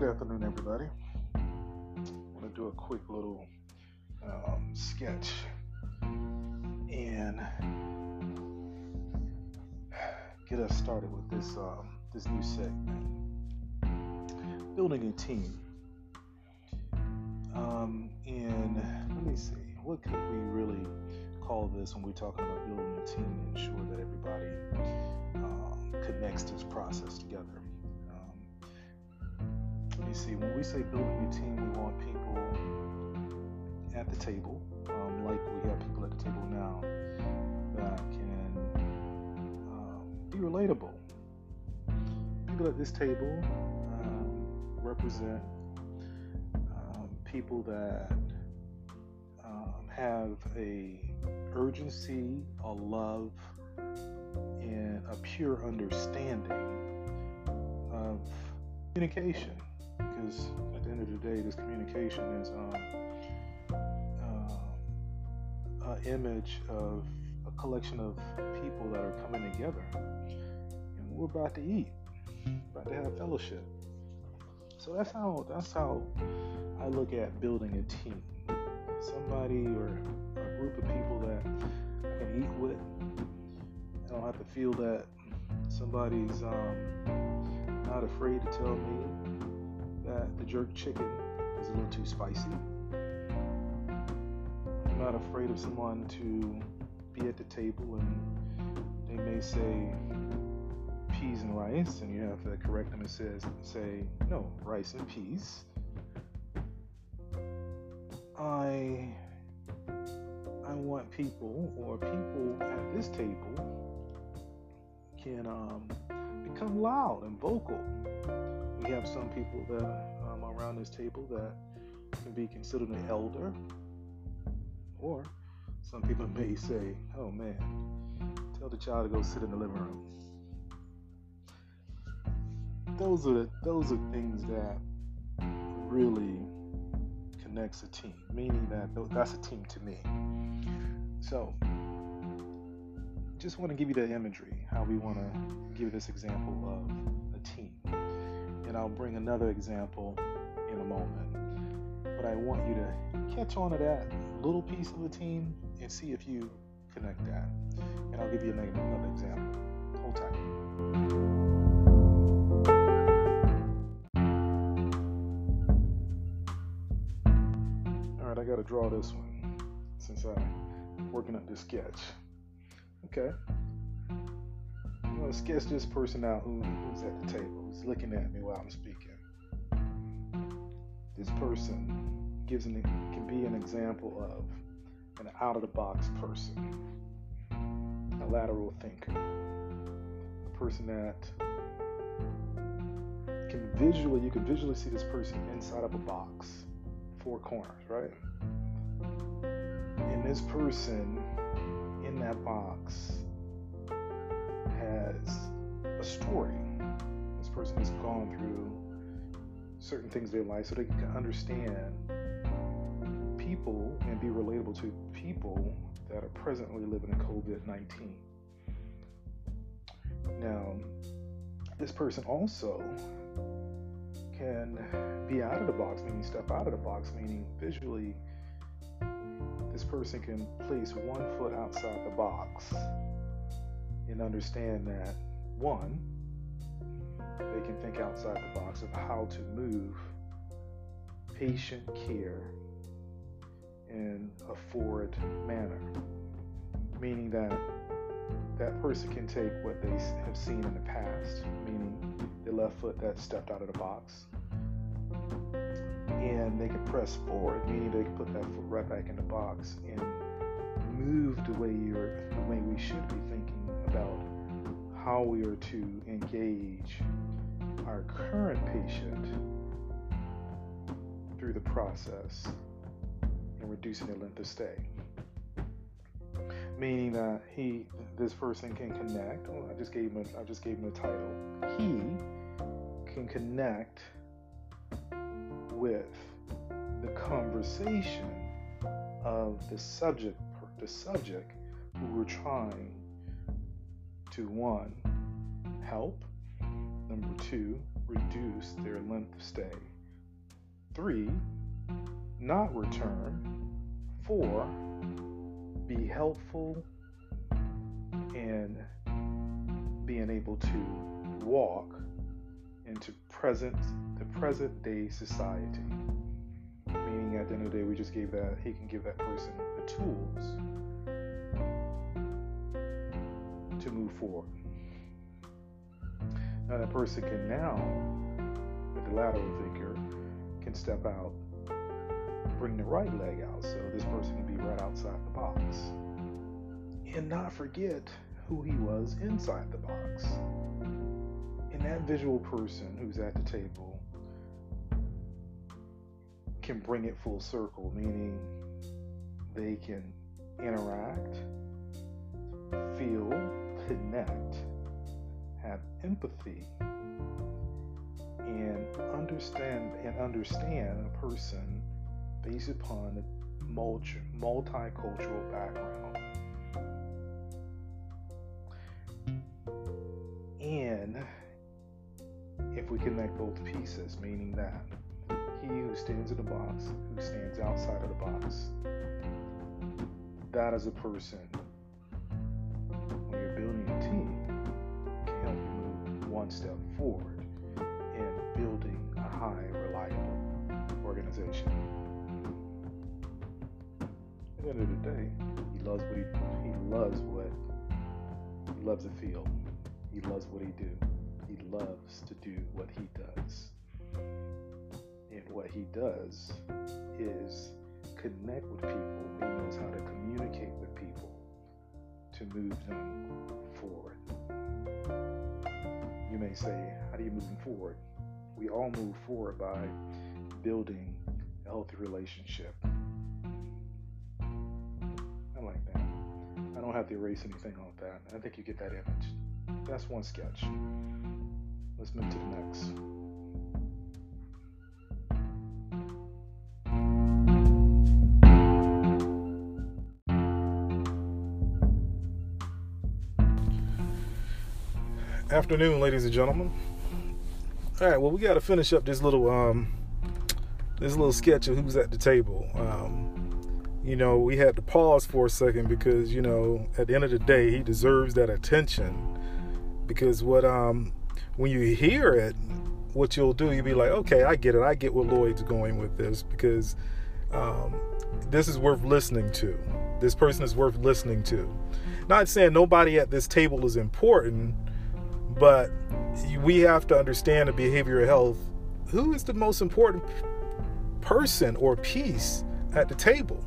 good afternoon, everybody. I want to do a quick little um, sketch and get us started with this um, this new segment, building a team. Um, and let me see, what could we really call this when we're talking about building a team and ensure that everybody um, connects this process together? You see, when we say building a team, we want people at the table, um, like we have people at the table now that can um, be relatable. People at this table um, represent um, people that um, have a urgency, a love, and a pure understanding of communication because at the end of the day, this communication is um, uh, an image of a collection of people that are coming together, and we're about to eat, about to have fellowship. So that's how that's how I look at building a team. Somebody or a group of people that I can eat with. I don't have to feel that somebody's um, not afraid to tell me that the jerk chicken is a little too spicy. I'm not afraid of someone to be at the table and they may say peas and rice, and you have to correct them and says say no rice and peas. I I want people or people at this table can um, become loud and vocal we have some people that um, around this table that can be considered an elder, or some people may say, "Oh man, tell the child to go sit in the living room." Those are the, those are things that really connects a team, meaning that that's a team to me. So, just want to give you that imagery, how we want to give this example of a team and I'll bring another example in a moment. But I want you to catch on to that little piece of the team and see if you connect that. And I'll give you another example. Hold tight. All right, I got to draw this one since I'm working up this sketch. Okay. I'm to sketch this person out who, who's at the table who's looking at me while I'm speaking. This person gives an, can be an example of an out of the box person, a lateral thinker, a person that can visually, you can visually see this person inside of a box, four corners, right? And this person in that box has a story This person has gone through certain things in their life so they can understand people and be relatable to people that are presently living in COVID 19. Now, this person also can be out of the box, meaning step out of the box, meaning visually, this person can place one foot outside the box and understand that one, they can think outside the box of how to move patient care in a forward manner, meaning that that person can take what they have seen in the past, meaning the left foot that stepped out of the box, and they can press forward, meaning they can put that foot right back in the box and move the way you're, the way we should be thinking about how we are to engage our current patient through the process and reducing their length of stay. Meaning that he, this person can connect. Oh, I just gave him, a, I just gave him a title. He can connect with the conversation of the subject, the subject who we're trying to one help Number two, reduce their length of stay. Three, not return. Four, be helpful in being able to walk into present the present day society. Meaning at the end of the day we just gave that he can give that person the tools to move forward. Now that person can now, with the lateral figure, can step out, bring the right leg out, so this person can be right outside the box. And not forget who he was inside the box. And that visual person who's at the table can bring it full circle, meaning they can interact, feel, connect, have empathy, and understand and understand a person based upon a multi- multicultural background. And if we connect both pieces, meaning that he who stands in the box, who stands outside of the box, that is a person, one step forward in building a high, reliable organization. At the end of the day, he loves what he, he loves what he loves the field. He loves what he do. He loves to do what he does. And what he does is connect with people. He knows how to communicate with people to move them forward. You may say, how do you move forward? We all move forward by building a healthy relationship. I like that. I don't have to erase anything on that. I think you get that image. That's one sketch. Let's move to the next. Afternoon, ladies and gentlemen. All right, well, we got to finish up this little um, this little sketch of who's at the table. Um, you know, we had to pause for a second because you know, at the end of the day, he deserves that attention because what um when you hear it what you'll do you'll be like okay i get it i get what lloyd's going with this because um, this is worth listening to this person is worth listening to not saying nobody at this table is important but we have to understand the behavioral health who is the most important person or piece at the table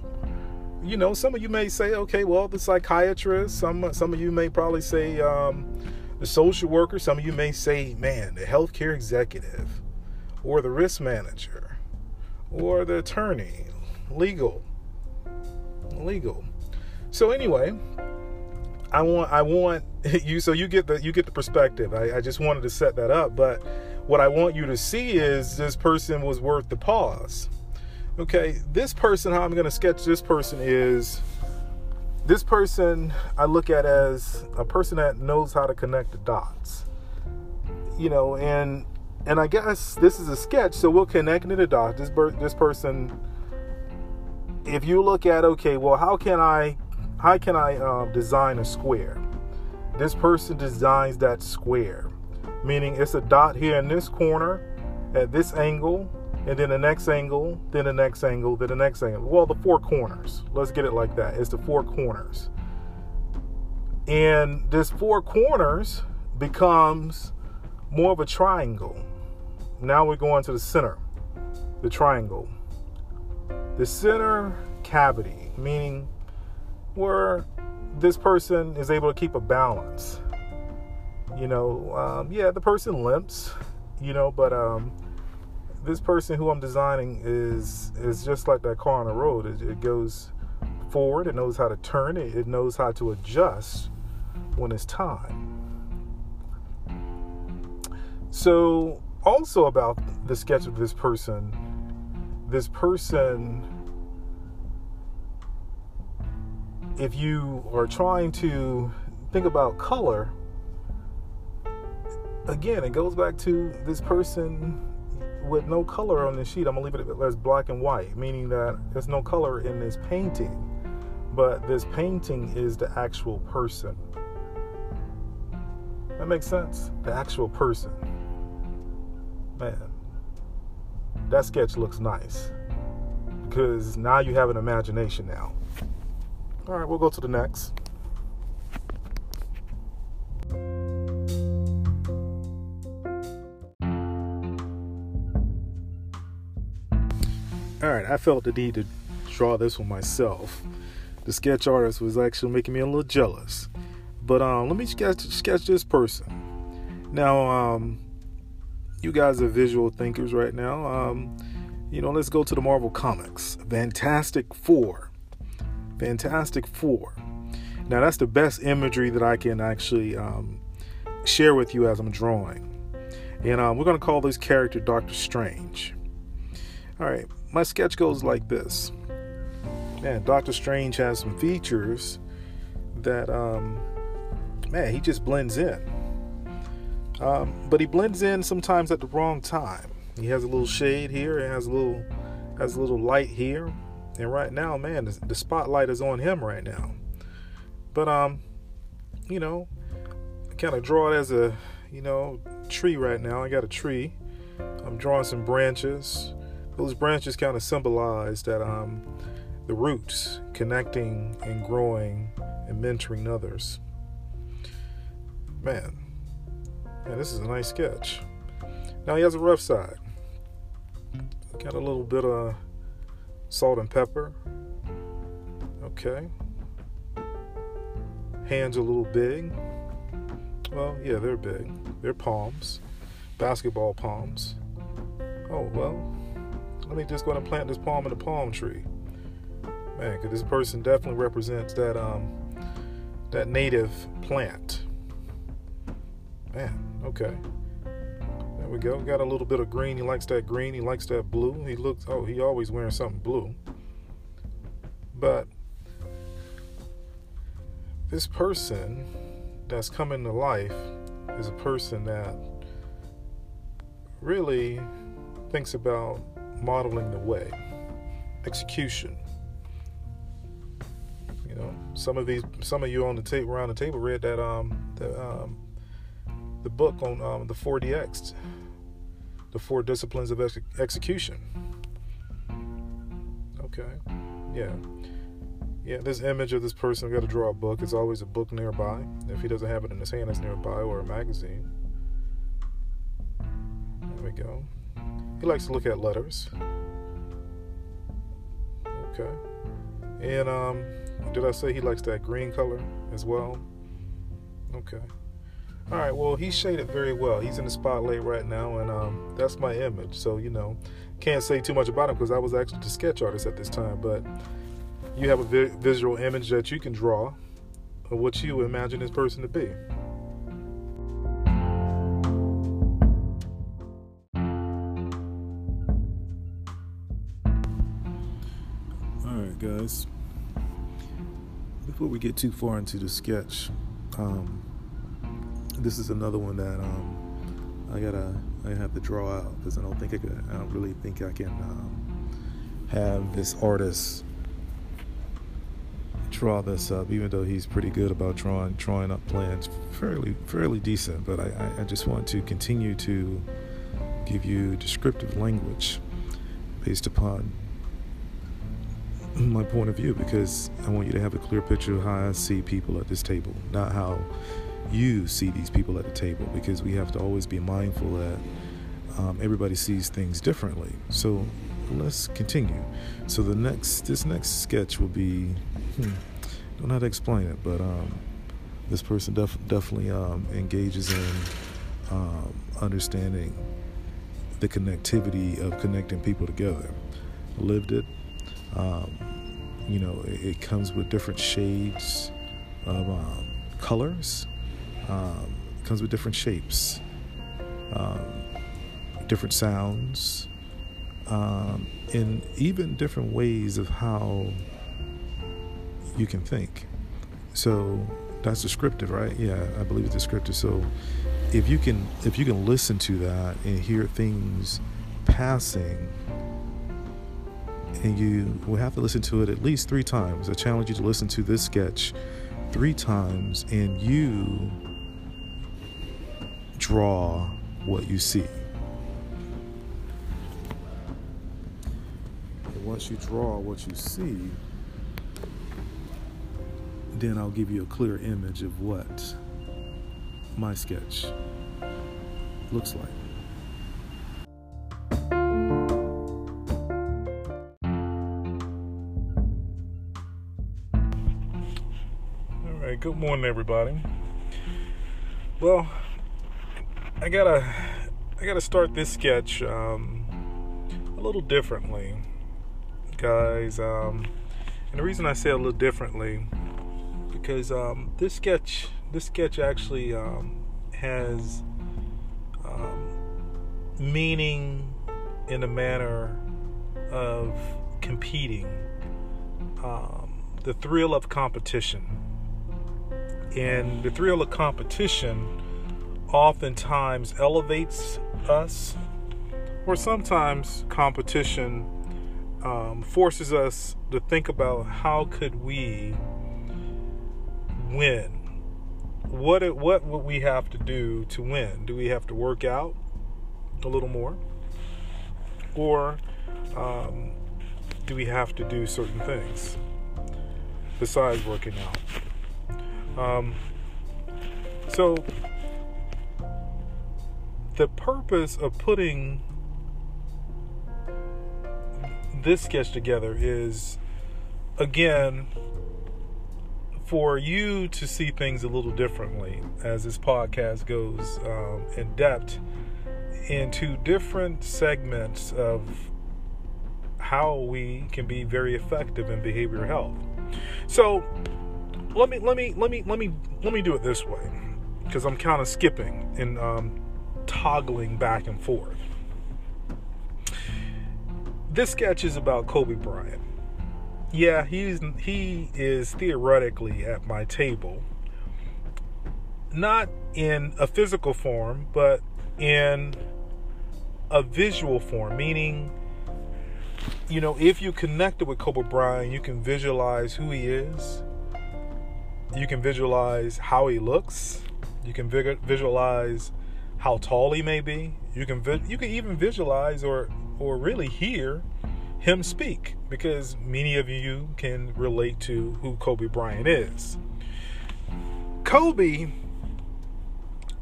you know some of you may say okay well the psychiatrist some some of you may probably say um, the social worker, some of you may say, man, the healthcare executive, or the risk manager, or the attorney, legal, legal. So anyway, I want I want you so you get the you get the perspective. I, I just wanted to set that up, but what I want you to see is this person was worth the pause. Okay, this person, how I'm to sketch this person is this person I look at as a person that knows how to connect the dots. You know, and and I guess this is a sketch, so we'll connect the dots. This this person, if you look at okay, well, how can I how can I um, design a square? This person designs that square, meaning it's a dot here in this corner at this angle and then the next angle, then the next angle, then the next angle. Well, the four corners. Let's get it like that. It's the four corners. And this four corners becomes more of a triangle. Now we're going to the center, the triangle. The center cavity, meaning where this person is able to keep a balance. You know, um, yeah, the person limps, you know, but um, this person who I'm designing is is just like that car on the road. It, it goes forward. It knows how to turn. It, it knows how to adjust when it's time. So, also about the sketch of this person, this person, if you are trying to think about color, again, it goes back to this person with no color on the sheet. I'm gonna leave it as black and white, meaning that there's no color in this painting, but this painting is the actual person. That makes sense? The actual person. Man, that sketch looks nice because now you have an imagination now. All right, we'll go to the next. All right, I felt the need to draw this one myself. The sketch artist was actually making me a little jealous. But um, let me sketch sketch this person. Now, um, you guys are visual thinkers right now. Um, you know, let's go to the Marvel Comics. Fantastic Four. Fantastic Four. Now, that's the best imagery that I can actually um, share with you as I'm drawing. And um, we're going to call this character Doctor Strange. All right, my sketch goes like this. Man, Doctor Strange has some features that, um, man, he just blends in. Um, but he blends in sometimes at the wrong time. He has a little shade here, and has a little has a little light here, and right now, man, the, the spotlight is on him right now. But um, you know, I kind of draw it as a you know tree right now. I got a tree. I'm drawing some branches those branches kind of symbolize that um, the roots connecting and growing and mentoring others. Man, man, this is a nice sketch. Now he has a rough side. Got a little bit of salt and pepper. Okay. Hands a little big. Well, yeah, they're big. They're palms, basketball palms. Oh, well, let me just go and plant this palm in the palm tree. Man, because this person definitely represents that um that native plant. Man, okay. We go. Got a little bit of green. He likes that green. He likes that blue. He looks oh, he always wearing something blue. But this person that's coming to life is a person that really thinks about modeling the way. Execution. You know, some of these, some of you on the table around the table read that um the um the book on um, the 4DX, the four disciplines of ex- execution. Okay, yeah, yeah. This image of this person got to draw a book. It's always a book nearby. If he doesn't have it in his hand, it's nearby or a magazine. There we go. He likes to look at letters. Okay. And um, did I say he likes that green color as well? Okay. All right. Well, he's shaded very well. He's in the spotlight right now, and um, that's my image. So you know, can't say too much about him because I was actually the sketch artist at this time. But you have a vi- visual image that you can draw of what you imagine this person to be. All right, guys. Before we get too far into the sketch, um, this is another one that um, I gotta I have to draw out because I don't think I could, I don't really think I can um, have this artist draw this up, even though he's pretty good about drawing drawing up plans, fairly fairly decent. But I, I just want to continue to give you descriptive language based upon my point of view because I want you to have a clear picture of how I see people at this table, not how you see these people at the table, because we have to always be mindful that um, everybody sees things differently. So let's continue. So the next, this next sketch will be, hmm, don't know how to explain it, but um, this person def- definitely um, engages in um, understanding the connectivity of connecting people together. Lived it, um, you know, it, it, comes with different shades of um, colors. Um, comes with different shapes, um, different sounds, um, and even different ways of how you can think. So that's descriptive, right? Yeah, I believe it's descriptive. So if you can if you can listen to that and hear things passing and you will have to listen to it at least three times i challenge you to listen to this sketch three times and you draw what you see and once you draw what you see then i'll give you a clear image of what my sketch looks like. All right, good morning, everybody. Well, I gotta, I gotta start this sketch um, a little differently, guys. Um, and the reason I say a little differently because um, this sketch this sketch actually um, has um, meaning in a manner of competing, um, the thrill of competition. And the thrill of competition oftentimes elevates us, or sometimes competition um, forces us to think about how could we win what what would we have to do to win? Do we have to work out a little more, or um, do we have to do certain things besides working out? Um, so the purpose of putting this sketch together is again for you to see things a little differently as this podcast goes um, in depth into different segments of how we can be very effective in behavioral health. So let me let me let me let me let me do it this way because I'm kind of skipping and um, toggling back and forth. This sketch is about Kobe Bryant yeah, he's he is theoretically at my table. Not in a physical form, but in a visual form, meaning you know, if you connected with Kobe Bryant, you can visualize who he is. You can visualize how he looks. You can visualize how tall he may be. You can you can even visualize or or really hear him speak because many of you can relate to who Kobe Bryant is. Kobe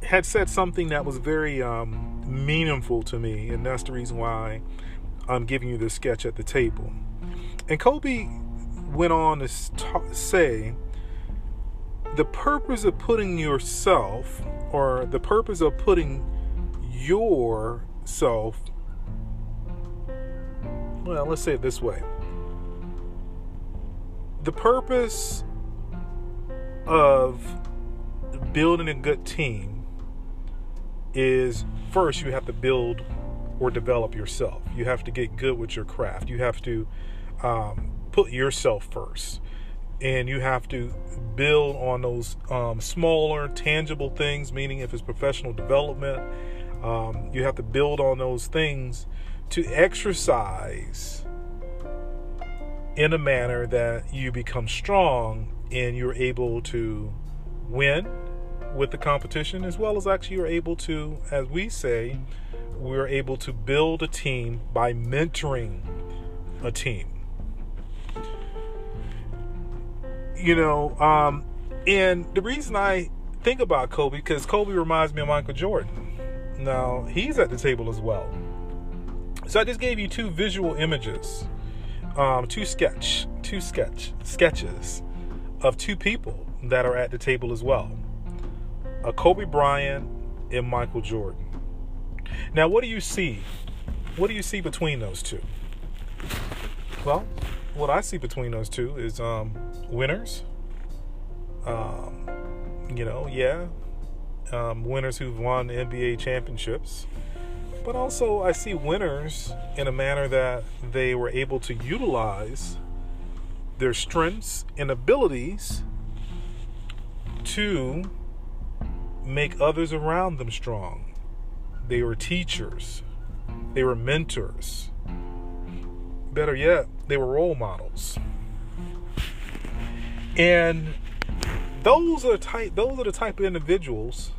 had said something that was very um, meaningful to me, and that's the reason why I'm giving you this sketch at the table. And Kobe went on to say, the purpose of putting yourself, or the purpose of putting yourself well, let's say it this way the purpose of building a good team is first you have to build or develop yourself. You have to get good with your craft. You have to um, put yourself first. And you have to build on those um, smaller, tangible things, meaning if it's professional development, um, you have to build on those things to exercise in a manner that you become strong and you're able to win with the competition as well as actually you're able to as we say we're able to build a team by mentoring a team you know um and the reason i think about kobe because kobe reminds me of michael jordan now he's at the table as well so I just gave you two visual images, um, two sketch, two sketch sketches of two people that are at the table as well. A Kobe Bryant and Michael Jordan. Now, what do you see? What do you see between those two? Well, what I see between those two is um, winners. Um, you know, yeah, um, winners who've won NBA championships but also I see winners in a manner that they were able to utilize their strengths and abilities to make others around them strong. They were teachers, they were mentors. Better yet, they were role models. And those are type those are the type of individuals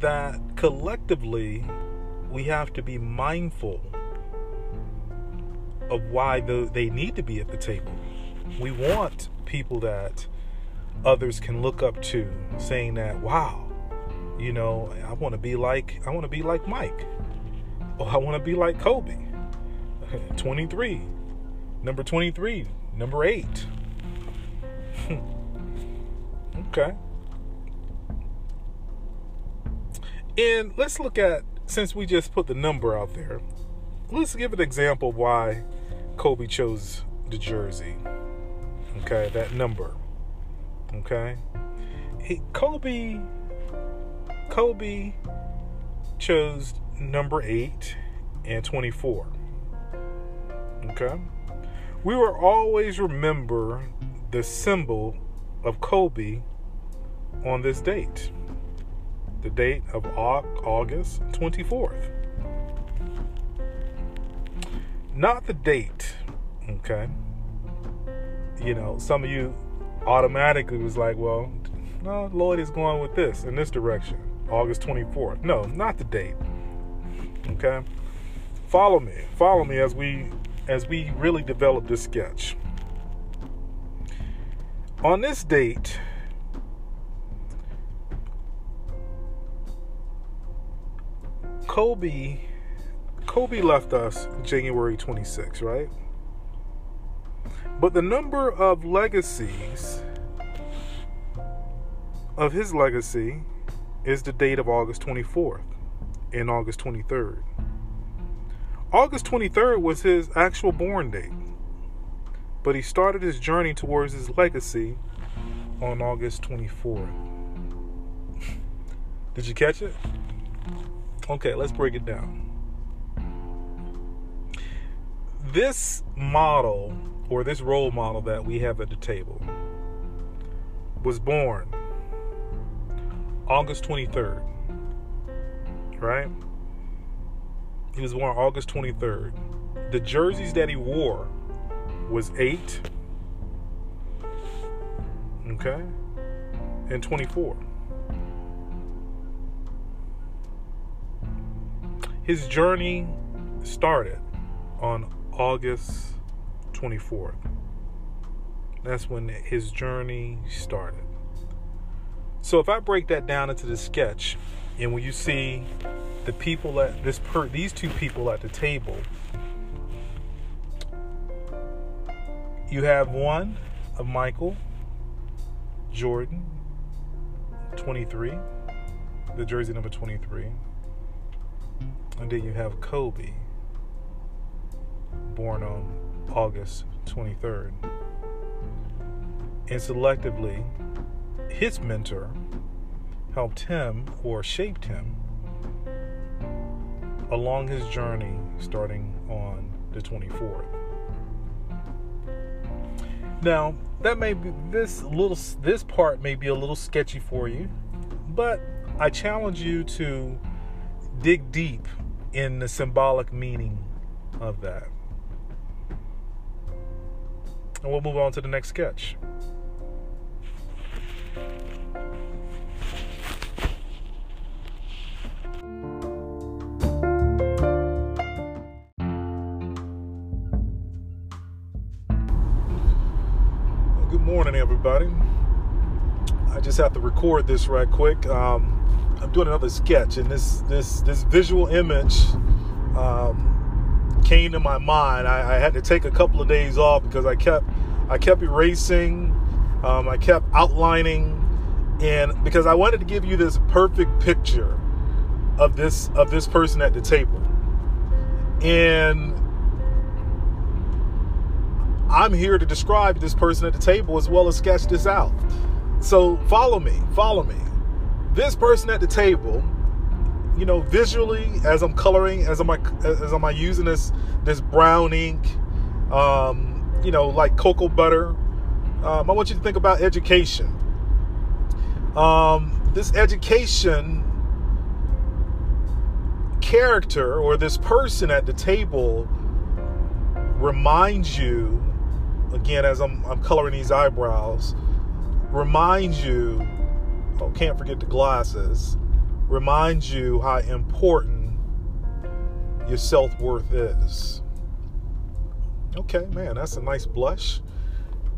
that collectively we have to be mindful of why the, they need to be at the table. We want people that others can look up to, saying that, "Wow, you know, I want to be like I want to be like Mike. or I want to be like Kobe. 23, number 23, number 8." okay. And let's look at since we just put the number out there, let's give an example why Kobe chose the jersey. Okay, that number. Okay. He, Kobe Kobe chose number 8 and 24. Okay? We will always remember the symbol of Kobe on this date. The date of August 24th. Not the date, okay? You know, some of you automatically was like, well, no, Lloyd is going with this in this direction. August 24th. No, not the date. Okay? Follow me. Follow me as we as we really develop this sketch. On this date, Kobe Kobe left us January 26, right? But the number of legacies of his legacy is the date of August 24th and August 23rd. August 23rd was his actual born date, but he started his journey towards his legacy on August 24th. Did you catch it? Okay, let's break it down. This model or this role model that we have at the table was born August 23rd. Right? He was born August 23rd. The jerseys that he wore was 8 okay and 24 his journey started on August 24th that's when his journey started. So if I break that down into the sketch, and when you see the people at this per these two people at the table, you have one of Michael Jordan, 23, the jersey number 23. And then you have Kobe, born on August 23rd. And selectively, his mentor helped him or shaped him along his journey starting on the 24th. Now, that may be this little this part may be a little sketchy for you, but I challenge you to dig deep in the symbolic meaning of that. And we'll move on to the next sketch. Everybody. I just have to record this right quick. Um, I'm doing another sketch, and this this this visual image um, came to my mind. I, I, had to take a couple of days off because I kept I kept erasing, um, I kept outlining, and because I wanted to give you this perfect picture of this of this person at the table, and I'm here to describe this person at the table as well as sketch this out. So follow me, follow me. This person at the table, you know, visually as I'm coloring, as I'm as I'm using this this brown ink, um, you know, like cocoa butter. Um, I want you to think about education. Um, this education character or this person at the table reminds you again as I'm, I'm coloring these eyebrows reminds you oh can't forget the glasses reminds you how important your self-worth is. Okay man that's a nice blush.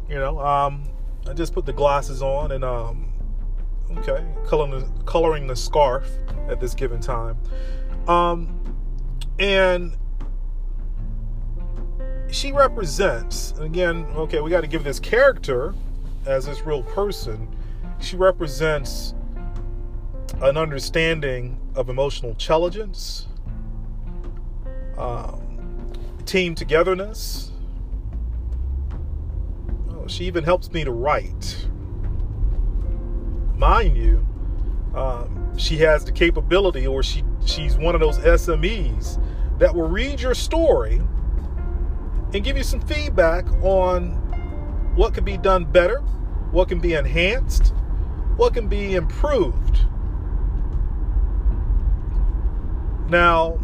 You know um i just put the glasses on and um okay coloring the, coloring the scarf at this given time. Um and she represents again okay we got to give this character as this real person she represents an understanding of emotional intelligence um, team togetherness. Oh, she even helps me to write. Mind you um, she has the capability or she she's one of those smes that will read your story and give you some feedback on what can be done better, what can be enhanced, what can be improved. Now,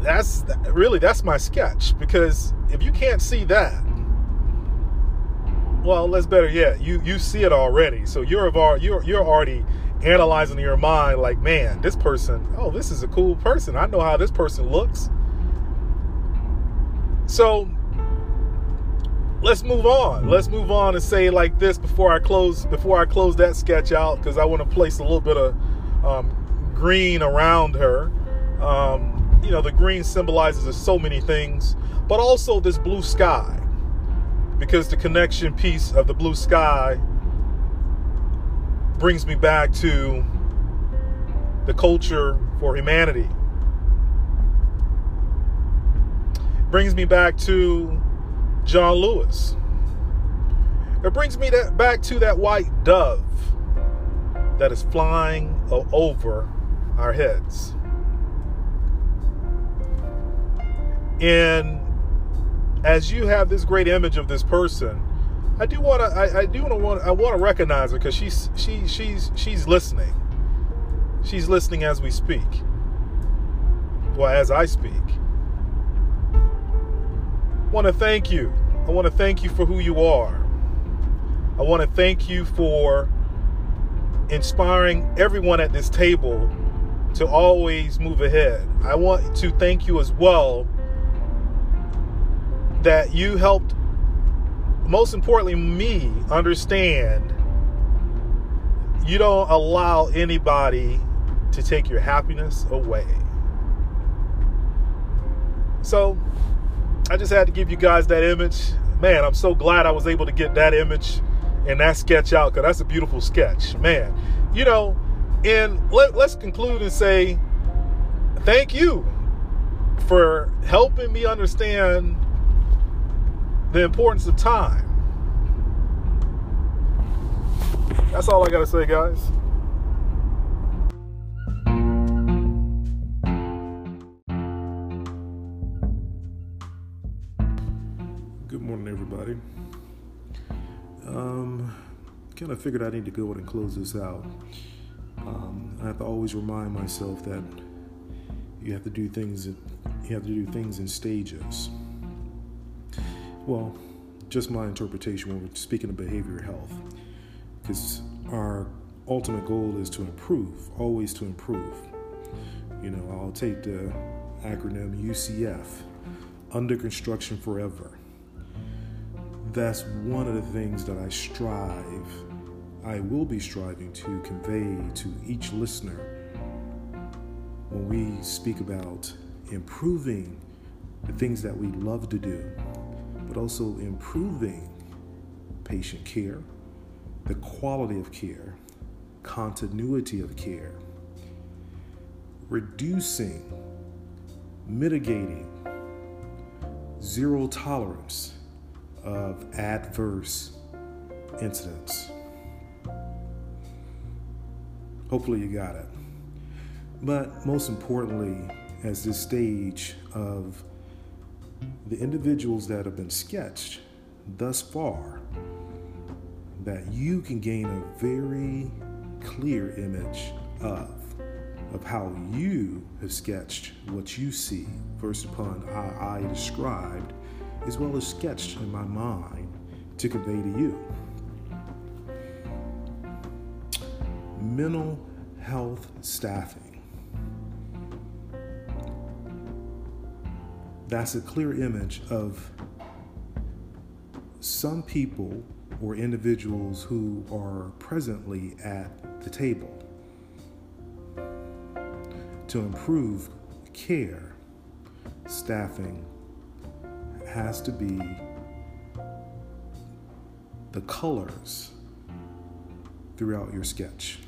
that's really that's my sketch because if you can't see that, well, let's better yet, you you see it already. So you're you're you're already analyzing in your mind like, man, this person, oh, this is a cool person. I know how this person looks. So let's move on. Let's move on and say like this before I close before I close that sketch out because I want to place a little bit of um, green around her. Um, you know, the green symbolizes so many things, but also this blue sky because the connection piece of the blue sky brings me back to the culture for humanity brings me back to John Lewis. It brings me that, back to that white dove that is flying over our heads. And as you have this great image of this person, I do want to I, I, do want to I want to recognize her because she's she she's she's listening. She's listening as we speak. Well, as I speak want to thank you. I want to thank you for who you are. I want to thank you for inspiring everyone at this table to always move ahead. I want to thank you as well that you helped, most importantly, me understand you don't allow anybody to take your happiness away. So, I just had to give you guys that image. Man, I'm so glad I was able to get that image and that sketch out because that's a beautiful sketch. Man, you know, and let, let's conclude and say thank you for helping me understand the importance of time. That's all I got to say, guys. Kind of figured I need to go and close this out. Um, I have to always remind myself that you have to do things. You have to do things in stages. Well, just my interpretation when we're speaking of behavioral health, because our ultimate goal is to improve, always to improve. You know, I'll take the acronym UCF, under construction forever that's one of the things that I strive, I will be striving to convey to each listener when we speak about improving the things that we love to do, but also improving patient care, the quality of care, continuity of care, reducing, mitigating, zero tolerance of adverse incidents. Hopefully, you got it. But most importantly, as this stage of the individuals that have been sketched thus far, that you can gain a very clear image of of how you have sketched what you see, first upon how I described, as well as sketched in my mind to convey to you. Mental health staffing. That's a clear image of some people or individuals who are presently at the table to improve care, staffing has to be the colors throughout your sketch.